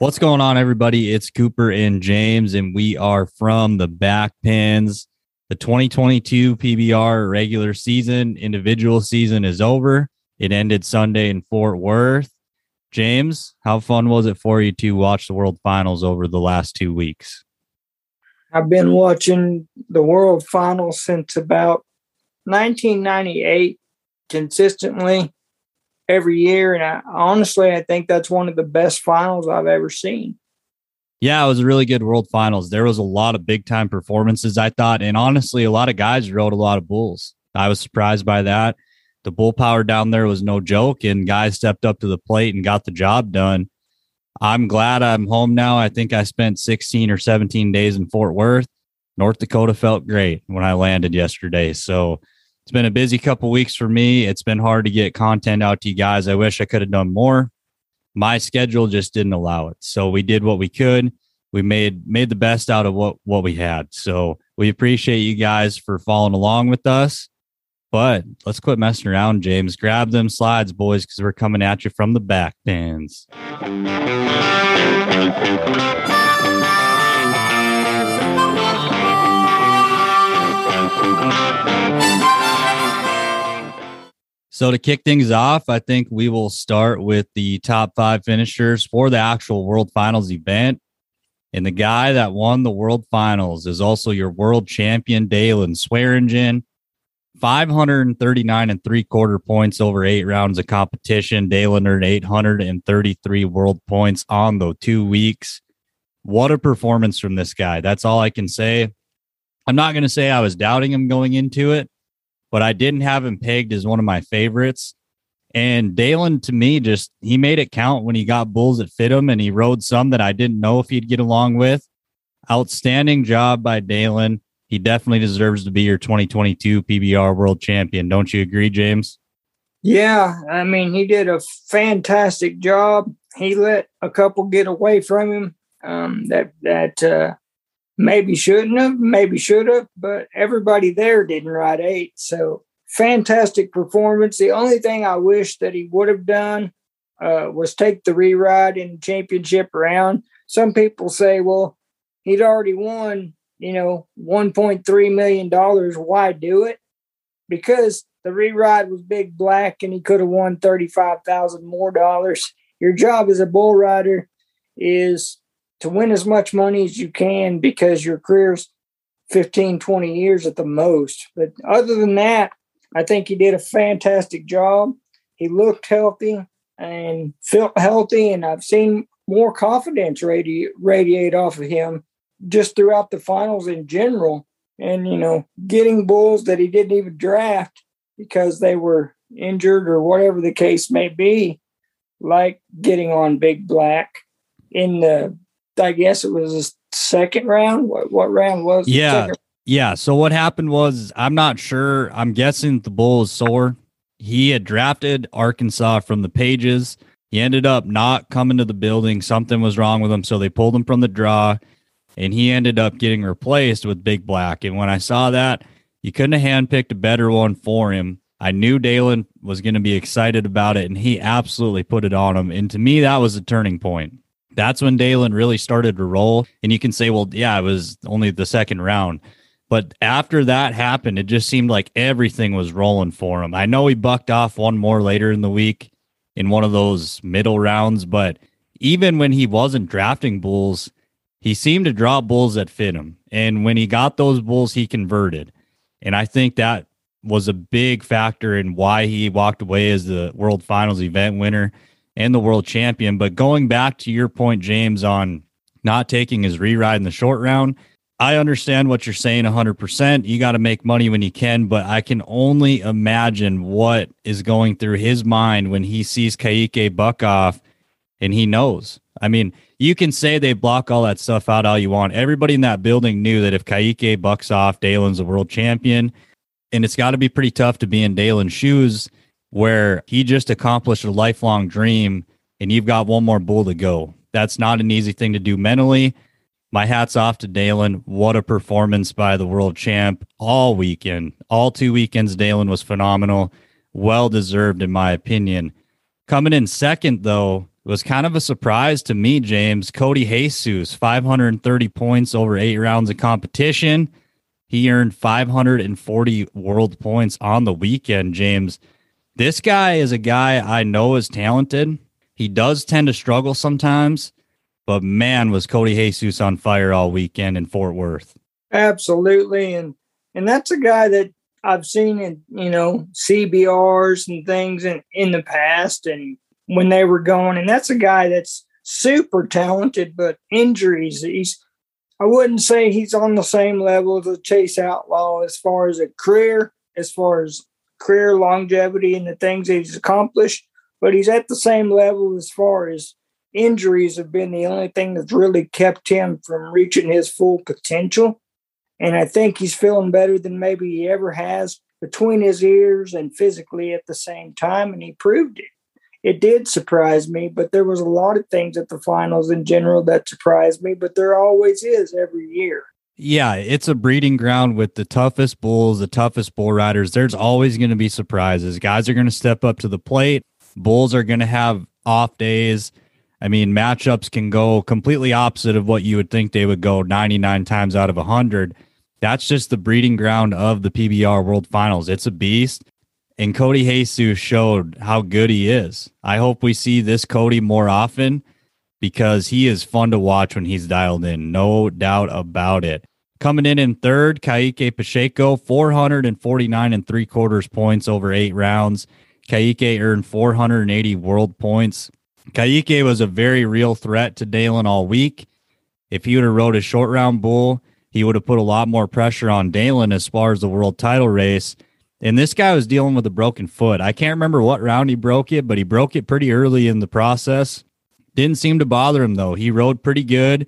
What's going on, everybody? It's Cooper and James, and we are from the back pens. The 2022 PBR regular season, individual season is over. It ended Sunday in Fort Worth. James, how fun was it for you to watch the World Finals over the last two weeks? I've been watching the World Finals since about 1998 consistently every year. And I, honestly, I think that's one of the best finals I've ever seen. Yeah, it was a really good World Finals. There was a lot of big time performances, I thought. And honestly, a lot of guys rode a lot of bulls. I was surprised by that. The bull power down there was no joke, and guys stepped up to the plate and got the job done. I'm glad I'm home now. I think I spent 16 or 17 days in Fort Worth. North Dakota felt great when I landed yesterday. So it's been a busy couple weeks for me. It's been hard to get content out to you guys. I wish I could have done more. My schedule just didn't allow it. So we did what we could. We made made the best out of what what we had. So we appreciate you guys for following along with us. But let's quit messing around, James. Grab them slides, boys, because we're coming at you from the back pens. So to kick things off, I think we will start with the top five finishers for the actual World Finals event. And the guy that won the World Finals is also your world champion, Dalen Swearingen. 539 and three quarter points over eight rounds of competition. Dalen earned 833 world points on the two weeks. What a performance from this guy. That's all I can say. I'm not going to say I was doubting him going into it but I didn't have him pegged as one of my favorites. And Dalen, to me, just he made it count when he got bulls that fit him, and he rode some that I didn't know if he'd get along with. Outstanding job by Dalen. He definitely deserves to be your 2022 PBR World Champion. Don't you agree, James? Yeah, I mean, he did a fantastic job. He let a couple get away from him um, that that uh, maybe shouldn't have, maybe should have, but everybody there didn't ride eight. So fantastic performance. The only thing I wish that he would have done uh, was take the re-ride in championship round. Some people say, well, he'd already won, you know, $1.3 million. Why do it? Because the re-ride was big black and he could have won 35,000 more dollars. Your job as a bull rider is to win as much money as you can because your career's 15, 20 years at the most. But other than that, I think he did a fantastic job. He looked healthy and felt healthy, and I've seen more confidence radi- radiate off of him just throughout the finals in general. And, you know, getting bulls that he didn't even draft because they were injured or whatever the case may be, like getting on Big Black in the I guess it was a second round. What what round was? Yeah, yeah. So what happened was I'm not sure. I'm guessing the bull is sore. He had drafted Arkansas from the pages. He ended up not coming to the building. Something was wrong with him, so they pulled him from the draw, and he ended up getting replaced with Big Black. And when I saw that, you couldn't have handpicked a better one for him. I knew Dalen was going to be excited about it, and he absolutely put it on him. And to me, that was a turning point that's when Dalen really started to roll. And you can say, well, yeah, it was only the second round. But after that happened, it just seemed like everything was rolling for him. I know he bucked off one more later in the week in one of those middle rounds, but even when he wasn't drafting bulls, he seemed to draw bulls that fit him. And when he got those bulls, he converted. And I think that was a big factor in why he walked away as the World Finals event winner and the world champion. But going back to your point, James, on not taking his re-ride in the short round, I understand what you're saying 100%. You got to make money when you can, but I can only imagine what is going through his mind when he sees Kaike buck off and he knows. I mean, you can say they block all that stuff out all you want. Everybody in that building knew that if Kaike bucks off, Dalen's a world champion. And it's got to be pretty tough to be in Dalen's shoes where he just accomplished a lifelong dream and you've got one more bull to go. That's not an easy thing to do mentally. My hat's off to Dalen. What a performance by the world champ all weekend. All two weekends, Dalen was phenomenal. Well deserved, in my opinion. Coming in second, though, was kind of a surprise to me, James. Cody Jesus, 530 points over eight rounds of competition. He earned 540 world points on the weekend, James. This guy is a guy I know is talented. He does tend to struggle sometimes, but man, was Cody Jesus on fire all weekend in Fort Worth. Absolutely. And and that's a guy that I've seen in, you know, CBRs and things in, in the past and when they were going. And that's a guy that's super talented, but injuries, he's I wouldn't say he's on the same level as a Chase Outlaw as far as a career, as far as career longevity and the things he's accomplished, but he's at the same level as far as injuries have been the only thing that's really kept him from reaching his full potential. And I think he's feeling better than maybe he ever has between his ears and physically at the same time. And he proved it. It did surprise me, but there was a lot of things at the finals in general that surprised me, but there always is every year. Yeah, it's a breeding ground with the toughest bulls, the toughest bull riders. There's always going to be surprises. Guys are going to step up to the plate. Bulls are going to have off days. I mean, matchups can go completely opposite of what you would think they would go 99 times out of 100 that's just the breeding ground of the PBR World Finals. It's a beast. And Cody Jesus showed how good he is. I hope we see this Cody more often because he is fun to watch when he's dialed in. No doubt about it. Coming in in third, Kaike Pacheco, 449 and three quarters points over eight rounds. Kaike earned 480 world points. Kaike was a very real threat to Dalen all week. If he would have rode a short round bull, he would have put a lot more pressure on Dalen as far as the world title race. And this guy was dealing with a broken foot. I can't remember what round he broke it, but he broke it pretty early in the process. Didn't seem to bother him though. He rode pretty good.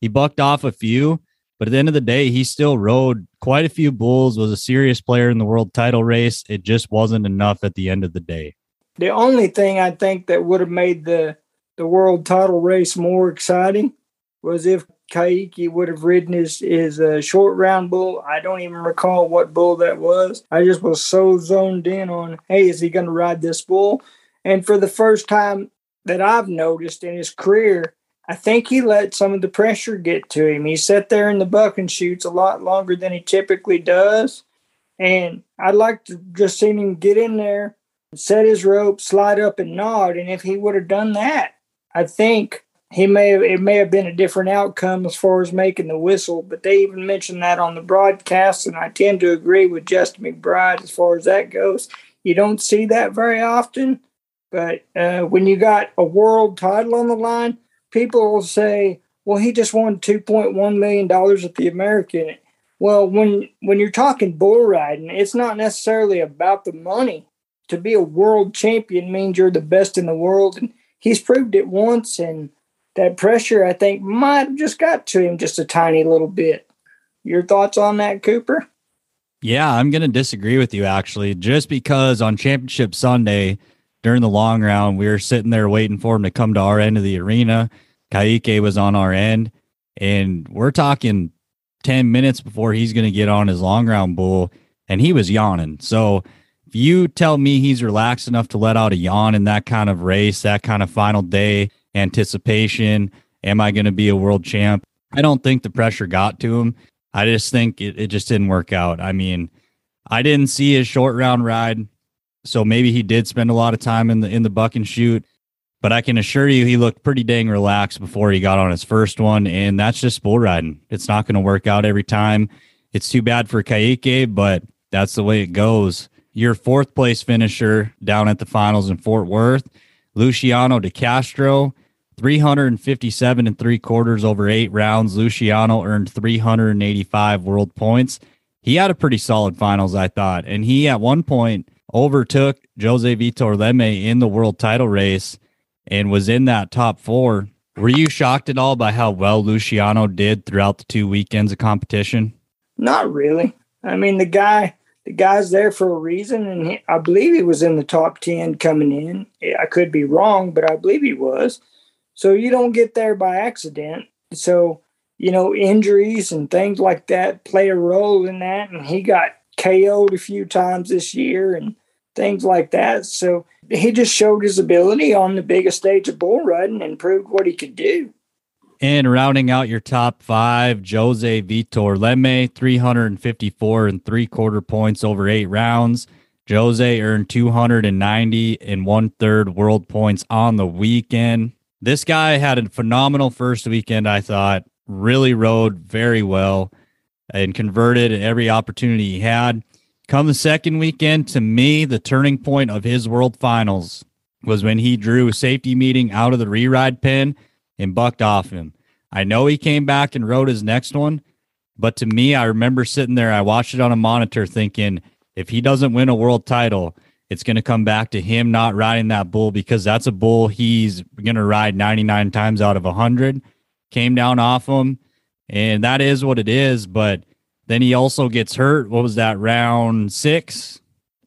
He bucked off a few, but at the end of the day, he still rode quite a few bulls, was a serious player in the world title race. It just wasn't enough at the end of the day. The only thing I think that would have made the the world title race more exciting was if Kaike would have ridden his his uh, short round bull. I don't even recall what bull that was. I just was so zoned in on, hey, is he going to ride this bull? And for the first time that I've noticed in his career, I think he let some of the pressure get to him. He sat there in the bucking chutes a lot longer than he typically does. And I'd like to just see him get in there, set his rope, slide up and nod. And if he would have done that, I think he may have it may have been a different outcome as far as making the whistle, but they even mentioned that on the broadcast, and I tend to agree with Justin McBride as far as that goes. You don't see that very often, but uh, when you got a world title on the line, people will say, "Well, he just won two point one million dollars at the American." Well, when when you're talking bull riding, it's not necessarily about the money. To be a world champion means you're the best in the world, and he's proved it once and that pressure, I think, might have just got to him just a tiny little bit. Your thoughts on that, Cooper? Yeah, I'm going to disagree with you actually, just because on Championship Sunday during the long round, we were sitting there waiting for him to come to our end of the arena. Kaike was on our end, and we're talking 10 minutes before he's going to get on his long round bull, and he was yawning. So, if you tell me he's relaxed enough to let out a yawn in that kind of race, that kind of final day, anticipation. Am I going to be a world champ? I don't think the pressure got to him. I just think it, it just didn't work out. I mean, I didn't see his short round ride, so maybe he did spend a lot of time in the in the bucking chute. But I can assure you, he looked pretty dang relaxed before he got on his first one, and that's just bull riding. It's not going to work out every time. It's too bad for Kaike, but that's the way it goes. Your fourth place finisher down at the finals in Fort Worth, Luciano de Castro, 357 and three quarters over eight rounds. Luciano earned 385 world points. He had a pretty solid finals, I thought. And he at one point overtook Jose Vitor Leme in the world title race and was in that top four. Were you shocked at all by how well Luciano did throughout the two weekends of competition? Not really. I mean, the guy the guy's there for a reason, and he, I believe he was in the top ten coming in. I could be wrong, but I believe he was. So you don't get there by accident. So, you know, injuries and things like that play a role in that. And he got KO'd a few times this year. And things like that. So he just showed his ability on the biggest stage of bull riding and proved what he could do. And rounding out your top five, Jose Vitor Leme, 354 and three quarter points over eight rounds. Jose earned 290 and one third world points on the weekend. This guy had a phenomenal first weekend, I thought. Really rode very well and converted at every opportunity he had. Come the second weekend, to me, the turning point of his world finals was when he drew a safety meeting out of the re-ride pen and bucked off him. I know he came back and rode his next one, but to me, I remember sitting there, I watched it on a monitor thinking, if he doesn't win a world title, it's going to come back to him not riding that bull because that's a bull he's going to ride 99 times out of 100. Came down off him, and that is what it is. But then he also gets hurt. What was that, round six,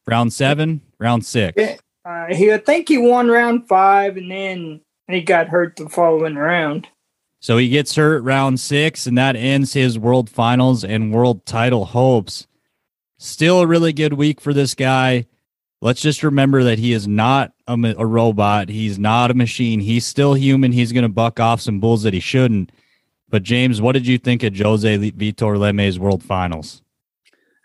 round seven, round six? Uh, he, I think he won round five, and then he got hurt the following round. So he gets hurt round six, and that ends his world finals and world title hopes. Still a really good week for this guy. Let's just remember that he is not a, a robot. He's not a machine. He's still human. He's going to buck off some bulls that he shouldn't. But James, what did you think of Jose Vitor Leme's World Finals?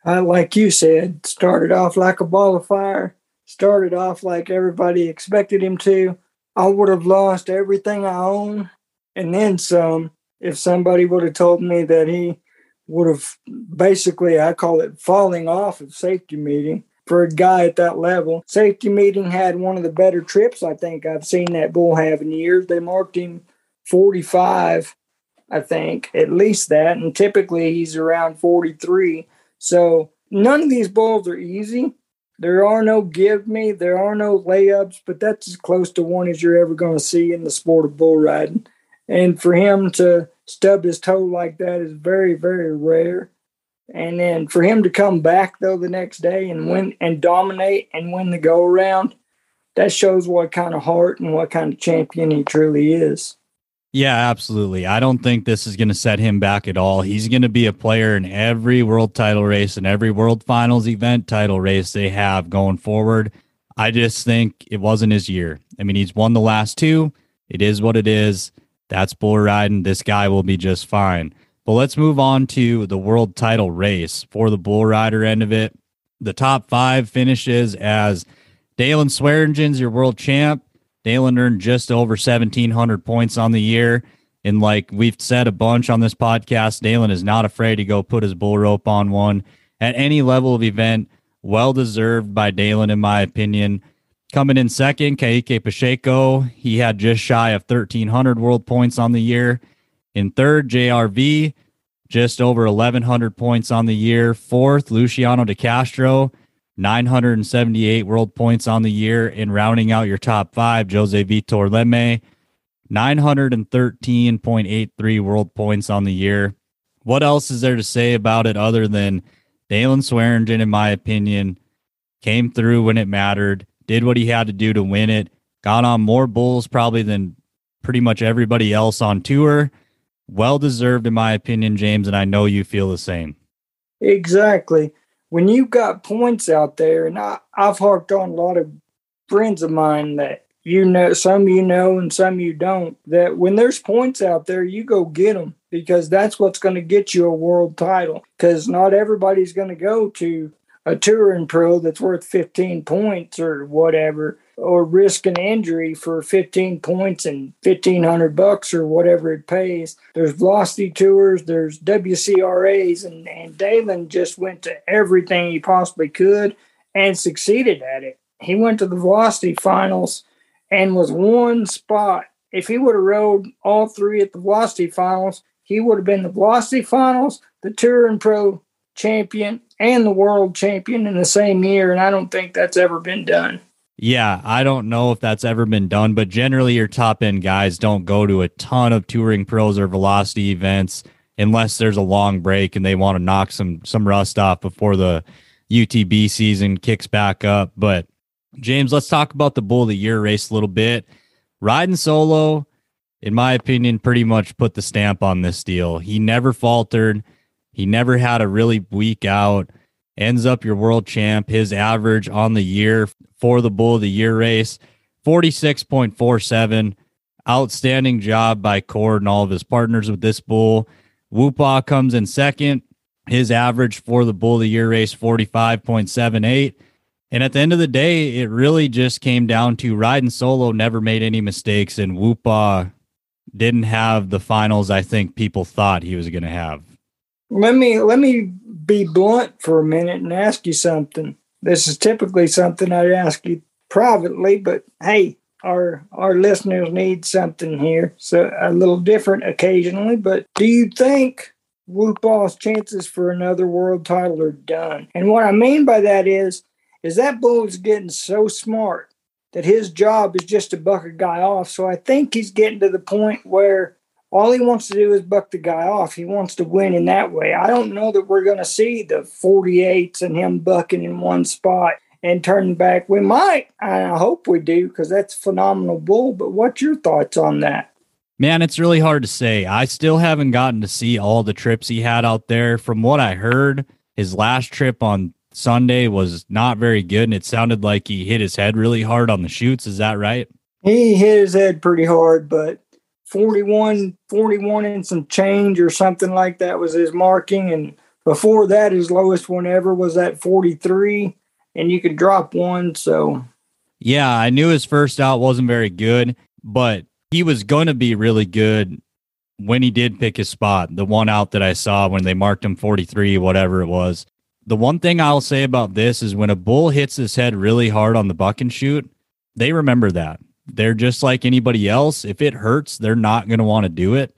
Uh, like you said, started off like a ball of fire. Started off like everybody expected him to. I would have lost everything I own and then some if somebody would have told me that he would have basically, I call it falling off of safety meeting for a guy at that level. Safety meeting had one of the better trips I think I've seen that bull have in years. They marked him 45, I think, at least that. And typically he's around 43. So none of these bulls are easy. There are no give me, there are no layups, but that's as close to one as you're ever going to see in the sport of bull riding. And for him to stub his toe like that is very, very rare. And then for him to come back though the next day and win and dominate and win the go around, that shows what kind of heart and what kind of champion he truly is. Yeah, absolutely. I don't think this is going to set him back at all. He's going to be a player in every world title race and every world finals event title race they have going forward. I just think it wasn't his year. I mean, he's won the last two. It is what it is. That's bull riding. This guy will be just fine. But let's move on to the world title race for the bull rider end of it. The top five finishes as Dalen Swearingen's your world champ. Dalen earned just over 1,700 points on the year. And like we've said a bunch on this podcast, Dalen is not afraid to go put his bull rope on one at any level of event. Well deserved by Dalen, in my opinion. Coming in second, Kaike Pacheco. He had just shy of 1,300 world points on the year. In third, JRV, just over 1,100 points on the year. Fourth, Luciano de Castro, 978 world points on the year. And rounding out your top five, Jose Vitor Leme, 913.83 world points on the year. What else is there to say about it other than Dalen Swearingen, in my opinion, came through when it mattered did what he had to do to win it, got on more bulls probably than pretty much everybody else on tour. Well deserved, in my opinion, James, and I know you feel the same. Exactly. When you've got points out there, and I, I've harped on a lot of friends of mine that you know, some you know and some you don't, that when there's points out there, you go get them because that's what's going to get you a world title. Because not everybody's going to go to a touring pro that's worth 15 points or whatever, or risk an injury for 15 points and 1500 bucks or whatever it pays. There's velocity tours, there's WCRAs, and, and Dalen just went to everything he possibly could and succeeded at it. He went to the velocity finals and was one spot. If he would have rode all three at the velocity finals, he would have been the velocity finals, the touring pro champion, and the world champion in the same year. And I don't think that's ever been done. Yeah, I don't know if that's ever been done, but generally your top end guys don't go to a ton of touring pros or velocity events unless there's a long break and they want to knock some some rust off before the UTB season kicks back up. But James, let's talk about the bull of the year race a little bit. Riding solo, in my opinion, pretty much put the stamp on this deal. He never faltered. He never had a really weak out. ends up your world champ. His average on the year for the Bull of the Year race, 46.47. Outstanding job by Cord and all of his partners with this bull. Woopaa comes in second. His average for the Bull of the Year race, 45.78. And at the end of the day, it really just came down to riding solo, never made any mistakes, and Woopaa didn't have the finals I think people thought he was going to have. Let me let me be blunt for a minute and ask you something. This is typically something I'd ask you privately, but hey, our our listeners need something here, so a little different occasionally. But do you think Woopaa's chances for another world title are done? And what I mean by that is, is that bull is getting so smart that his job is just to buck a guy off. So I think he's getting to the point where all he wants to do is buck the guy off. He wants to win in that way. I don't know that we're going to see the 48s and him bucking in one spot and turning back. We might. I hope we do because that's phenomenal bull. But what's your thoughts on that? Man, it's really hard to say. I still haven't gotten to see all the trips he had out there. From what I heard, his last trip on Sunday was not very good, and it sounded like he hit his head really hard on the chutes. Is that right? He hit his head pretty hard, but 41, 41 and some change or something like that was his marking. And before that, his lowest one ever was at 43, and you could drop one. So, yeah, I knew his first out wasn't very good, but he was going to be really good when he did pick his spot. The one out that I saw when they marked him 43, whatever it was the one thing I'll say about this is when a bull hits his head really hard on the bucking chute, they remember that. They're just like anybody else. If it hurts, they're not going to want to do it.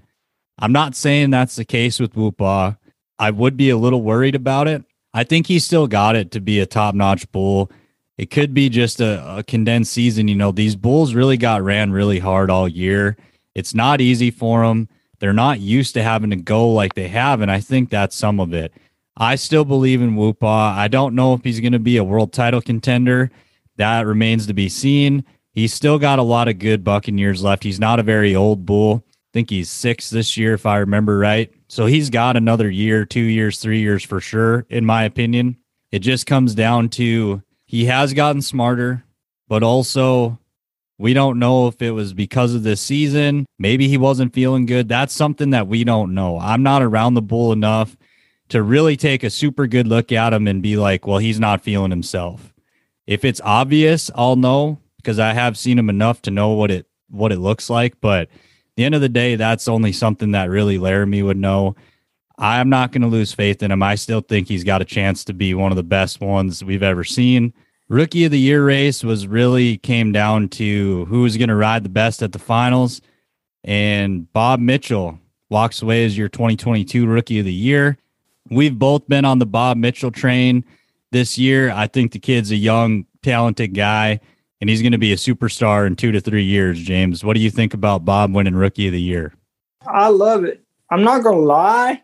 I'm not saying that's the case with Woopaa. I would be a little worried about it. I think he still got it to be a top notch bull. It could be just a, a, condensed season. You know, these bulls really got ran really hard all year. It's not easy for them. They're not used to having to go like they have. And I think that's some of it. I still believe in Woopaa. I don't know if he's going to be a world title contender. That remains to be seen. He's still got a lot of good bucking years left. He's not a very old bull. I think he's six this year, if I remember right. So he's got another year, two years, three years for sure, in my opinion. It just comes down to he has gotten smarter, but also we don't know if it was because of this season. Maybe he wasn't feeling good. That's something that we don't know. I'm not around the bull enough to really take a super good look at him and be like, well, he's not feeling himself. If it's obvious, I'll know because I have seen him enough to know what it what it looks like. But the end of the day, that's only something that really Laramie would know. I'm not going to lose faith in him. I still think he's got a chance to be one of the best ones we've ever seen. Rookie of the year race was really came down to who was going to ride the best at the finals. And Bob Mitchell walks away as your 2022 rookie of the year. We've both been on the Bob Mitchell train this year. I think the kid's a young, talented guy, and he's going to be a superstar in two to three years. James, what do you think about Bob winning Rookie of the Year? I love it. I'm not going to lie,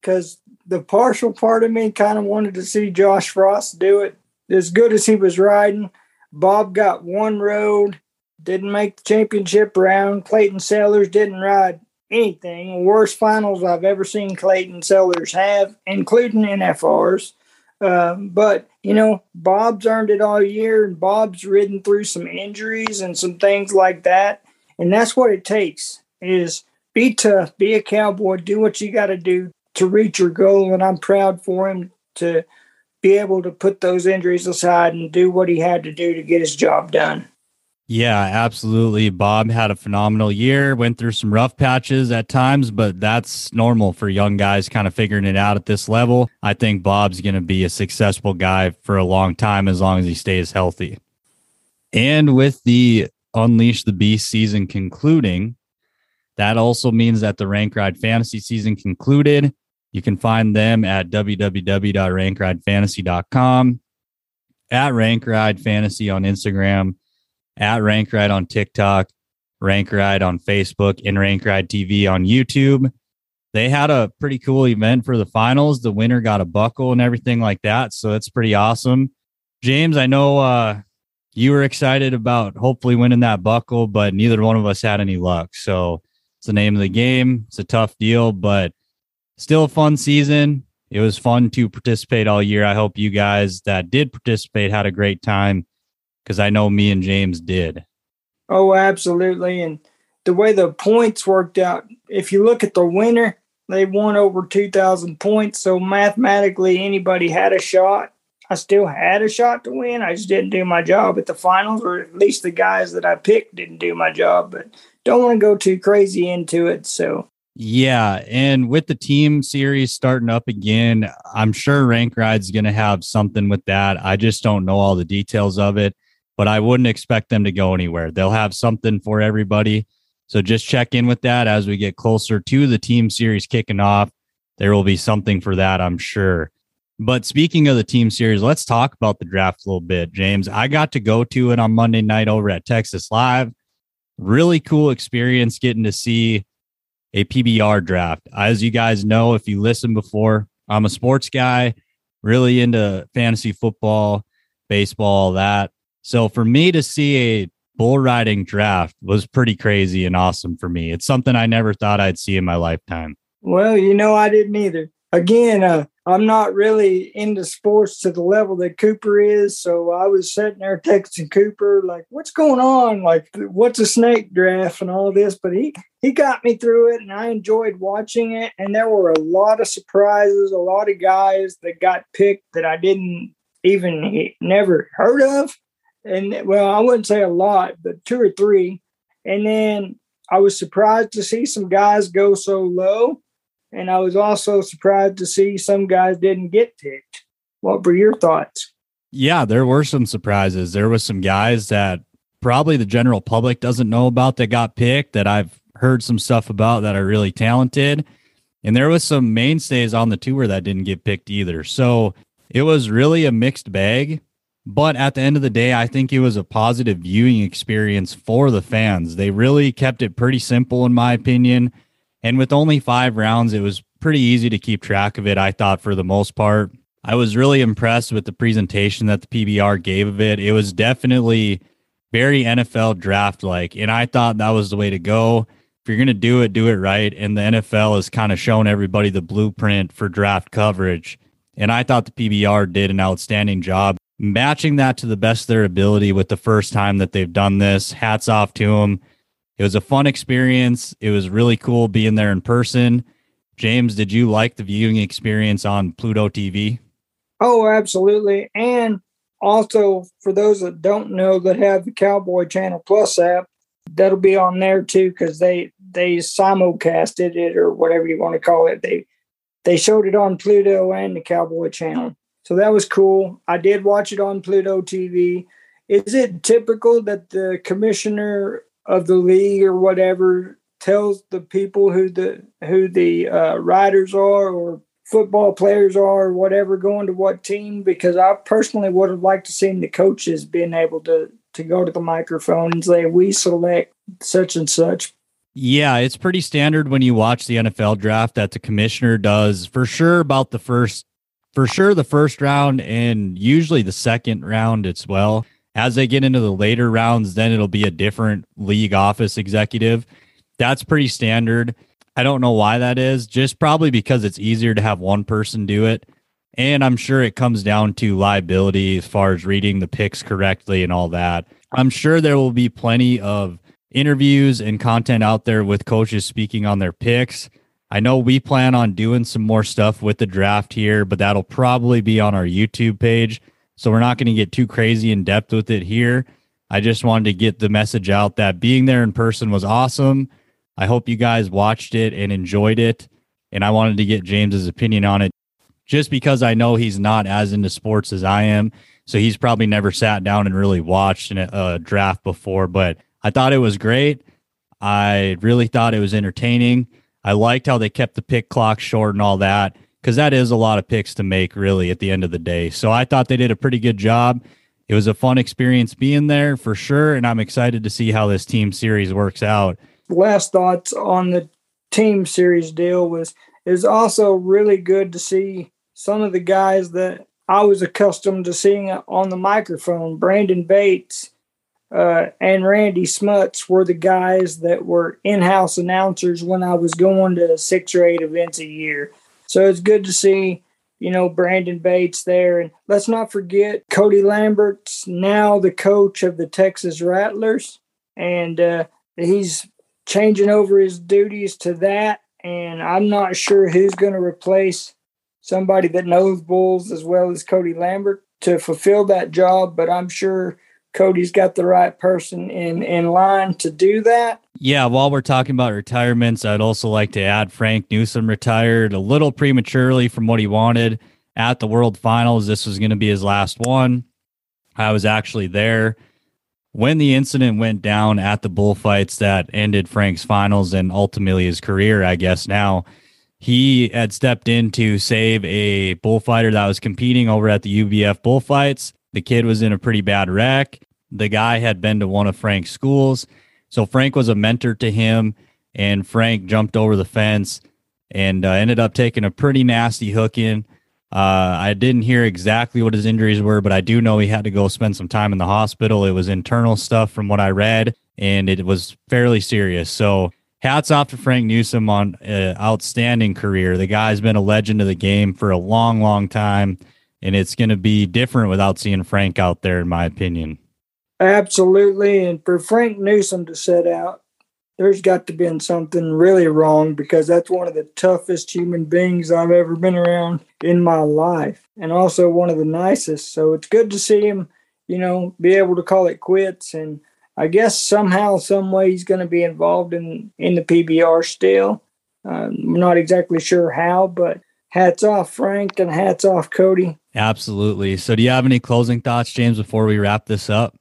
because the partial part of me kind of wanted to see Josh Frost do it. As good as he was riding, Bob got one rode, didn't make the championship round. Clayton Sellers didn't ride anything. Worst finals I've ever seen Clayton Sellers have, including NFRs. Um, but you know, Bob's earned it all year, and Bob's ridden through some injuries and some things like that. And that's what it takes: is be tough, be a cowboy, do what you got to do to reach your goal. And I'm proud for him to be able to put those injuries aside and do what he had to do to get his job done. Yeah, absolutely. Bob had a phenomenal year, went through some rough patches at times, but that's normal for young guys kind of figuring it out at this level. I think Bob's going to be a successful guy for a long time as long as he stays healthy. And with the Unleash the Beast season concluding, that also means that the Rank Ride Fantasy season concluded. You can find them at www.rankridefantasy.com, at Rank Ride Fantasy on Instagram at Rank Ride on TikTok, Rank Ride on Facebook, and Rank Ride TV on YouTube. They had a pretty cool event for the finals. The winner got a buckle and everything like that. So it's pretty awesome. James, I know uh, you were excited about hopefully winning that buckle, but neither one of us had any luck. So it's the name of the game. It's a tough deal, but still a fun season. It was fun to participate all year. I hope you guys that did participate had a great time because I know me and James did. Oh, absolutely. And the way the points worked out, if you look at the winner, they won over 2,000 points. So mathematically, anybody had a shot. I still had a shot to win. I just didn't do my job at the finals, or at least the guys that I picked didn't do my job. But don't want to go too crazy into it. So yeah, and with the team series starting up again, I'm sure Rank Ride's going to have something with that. I just don't know all the details of it, but I wouldn't expect them to go anywhere. They'll have something for everybody. So just check in with that as we get closer to the team series kicking off. There will be something for that, I'm sure. But speaking of the team series, let's talk about the draft a little bit, James. I got to go to it on Monday night over at Texas Live. Really cool experience getting to see a PBR draft. As you guys know, if you listen before, I'm a sports guy, really into fantasy football, baseball, all that. So for me to see a bull riding draft was pretty crazy and awesome for me. It's something I never thought I'd see in my lifetime. Well, you know, I didn't either. Again, uh, I'm not really into sports to the level that Cooper is. So I was sitting there texting Cooper, like, what's going on? Like, what's a snake draft and all this? But he, he got me through it and I enjoyed watching it. And there were a lot of surprises, a lot of guys that got picked that I didn't even never heard of. And well, I wouldn't say a lot, but two or three. And then I was surprised to see some guys go so low and I was also surprised to see some guys didn't get picked. What were your thoughts? Yeah, there were some surprises. There was some guys that probably the general public doesn't know about that got picked that I've heard some stuff about that are really talented. And there was some mainstays on the tour that didn't get picked either. So it was really a mixed bag. But at the end of the day, I think it was a positive viewing experience for the fans. They really kept it pretty simple, in my opinion. And with only five rounds, it was pretty easy to keep track of it, I thought, for the most part. I was really impressed with the presentation that the PBR gave of it. It was definitely very NFL draft like, and I thought that was the way to go. If you're going to do it, do it right. And the NFL has kind of shown everybody the blueprint for draft coverage. And I thought the PBR did an outstanding job matching that to the best of their ability with the first time that they've done this. Hats off to them it was a fun experience. It was really cool being there in person. James, did you like the viewing experience on Pluto TV? Oh, absolutely. And also, for those that don't know that have the Cowboy Channel Plus app, that'll be on there too because they they simulcasted it or whatever you want to call it. They they showed it on Pluto and the Cowboy Channel, so that was cool. I did watch it on Pluto TV. Is it typical that the commissioner of the league or whatever tells the people who the who the uh, riders are or football players are or whatever going to what team because I personally would have liked to seen the coaches being able to to go to the microphone and say we select such and such. Yeah, it's pretty standard when you watch the NFL draft that the commissioner does for sure about the first for sure the first round and usually the second round as well. As they get into the later rounds, then it'll be a different league office executive. That's pretty standard. I don't know why that is, just probably because it's easier to have one person do it. And I'm sure it comes down to liability as far as reading the picks correctly and all that. I'm sure there will be plenty of interviews and content out there with coaches speaking on their picks. I know we plan on doing some more stuff with the draft here, but that'll probably be on our YouTube page. So we're not going to get too crazy in depth with it here. I just wanted to get the message out that being there in person was awesome. I hope you guys watched it and enjoyed it. And I wanted to get James's opinion on it just because I know he's not as into sports as I am. So he's probably never sat down and really watched a draft before, but I thought it was great. I really thought it was entertaining. I liked how they kept the pick clock short and all that because that is a lot of picks to make, really, at the end of the day. So I thought they did a pretty good job. It was a fun experience being there for sure. And I'm excited to see how this team series works out. Last thoughts on the team series deal was is also really good to see some of the guys that I was accustomed to seeing on the microphone. Brandon Bates uh, and Randy Schmutz were the guys that were in house announcers when I was going to six or eight events a year. So it's good to see you know, Brandon Bates there. And let's not forget Cody Lambert's now the coach of the Texas Rattlers. And uh, he's changing over his duties to that. And I'm not sure who's going to replace somebody that knows Bulls as well as Cody Lambert to fulfill that job. But I'm sure Cody's got the right person in in line to do that. Yeah, while we're talking about retirements, I'd also like to add Frank Newsom retired a little prematurely from what he wanted at the World Finals. This was going to be his last one. I was actually there when the incident went down at the bullfights that ended Frank's finals and ultimately his career, I guess now. He had stepped in to save a bullfighter that was competing over at the UBF bullfights. The kid was in a pretty bad wreck. The guy had been to one of Frank's schools. So Frank was a mentor to him, and Frank jumped over the fence and uh, ended up taking a pretty nasty hook in. Uh, I didn't hear exactly what his injuries were, but I do know he had to go spend some time in the hospital. It was internal stuff from what I read, and it was fairly serious. So, hats off to Frank Newsom on an outstanding career. The guy's been a legend of the game for a long, long time, and it's going to be different without seeing Frank out there, in my opinion. Absolutely. And for Frank Newsom to set out, there's got to been something really wrong because that's one of the toughest human beings I've ever been around in my life and also one of the nicest. So it's good to see him, you know, be able to call it quits and I guess somehow, some way he's going to be involved in in the PBR still. Uh, I'm not exactly sure how, but hats off Frank and hats off Cody. Absolutely. So, do you have any closing thoughts, James, before we wrap this up?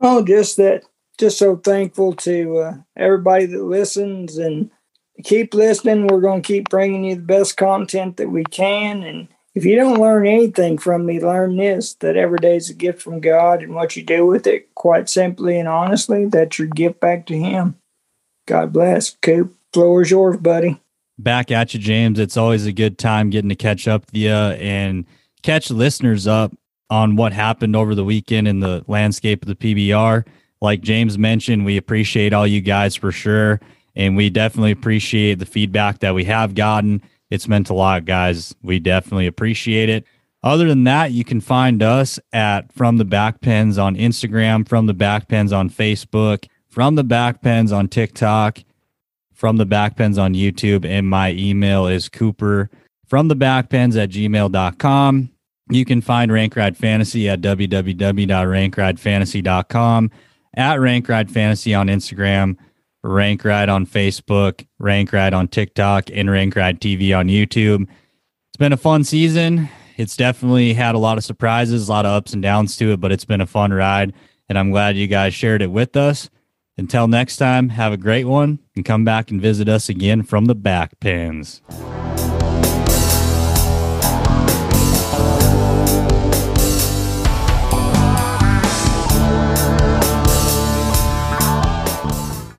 Oh, just that, just so thankful to uh, everybody that listens and keep listening. We're going to keep bringing you the best content that we can. And if you don't learn anything from me, learn this that every day is a gift from God, and what you do with it, quite simply and honestly, that's your gift back to Him. God bless. Coop, floor is yours, buddy. Back at you, James. It's always a good time getting to catch up with you and catch listeners up on what happened over the weekend in the landscape of the PBR. Like James mentioned, we appreciate all you guys for sure. And we definitely appreciate the feedback that we have gotten. It's meant a lot, guys. We definitely appreciate it. Other than that, you can find us at From the Back Pens on Instagram, From the Back Pens on Facebook, From the Back Pens on TikTok, From the Back Pens on YouTube. And my email is Cooper from the backpens at gmail.com. You can find Rank Ride Fantasy at www.rankridefantasy.com, at Rank Ride Fantasy on Instagram, Rank Ride on Facebook, Rank Ride on TikTok, and Rank Ride TV on YouTube. It's been a fun season. It's definitely had a lot of surprises, a lot of ups and downs to it, but it's been a fun ride. And I'm glad you guys shared it with us. Until next time, have a great one and come back and visit us again from the back pens.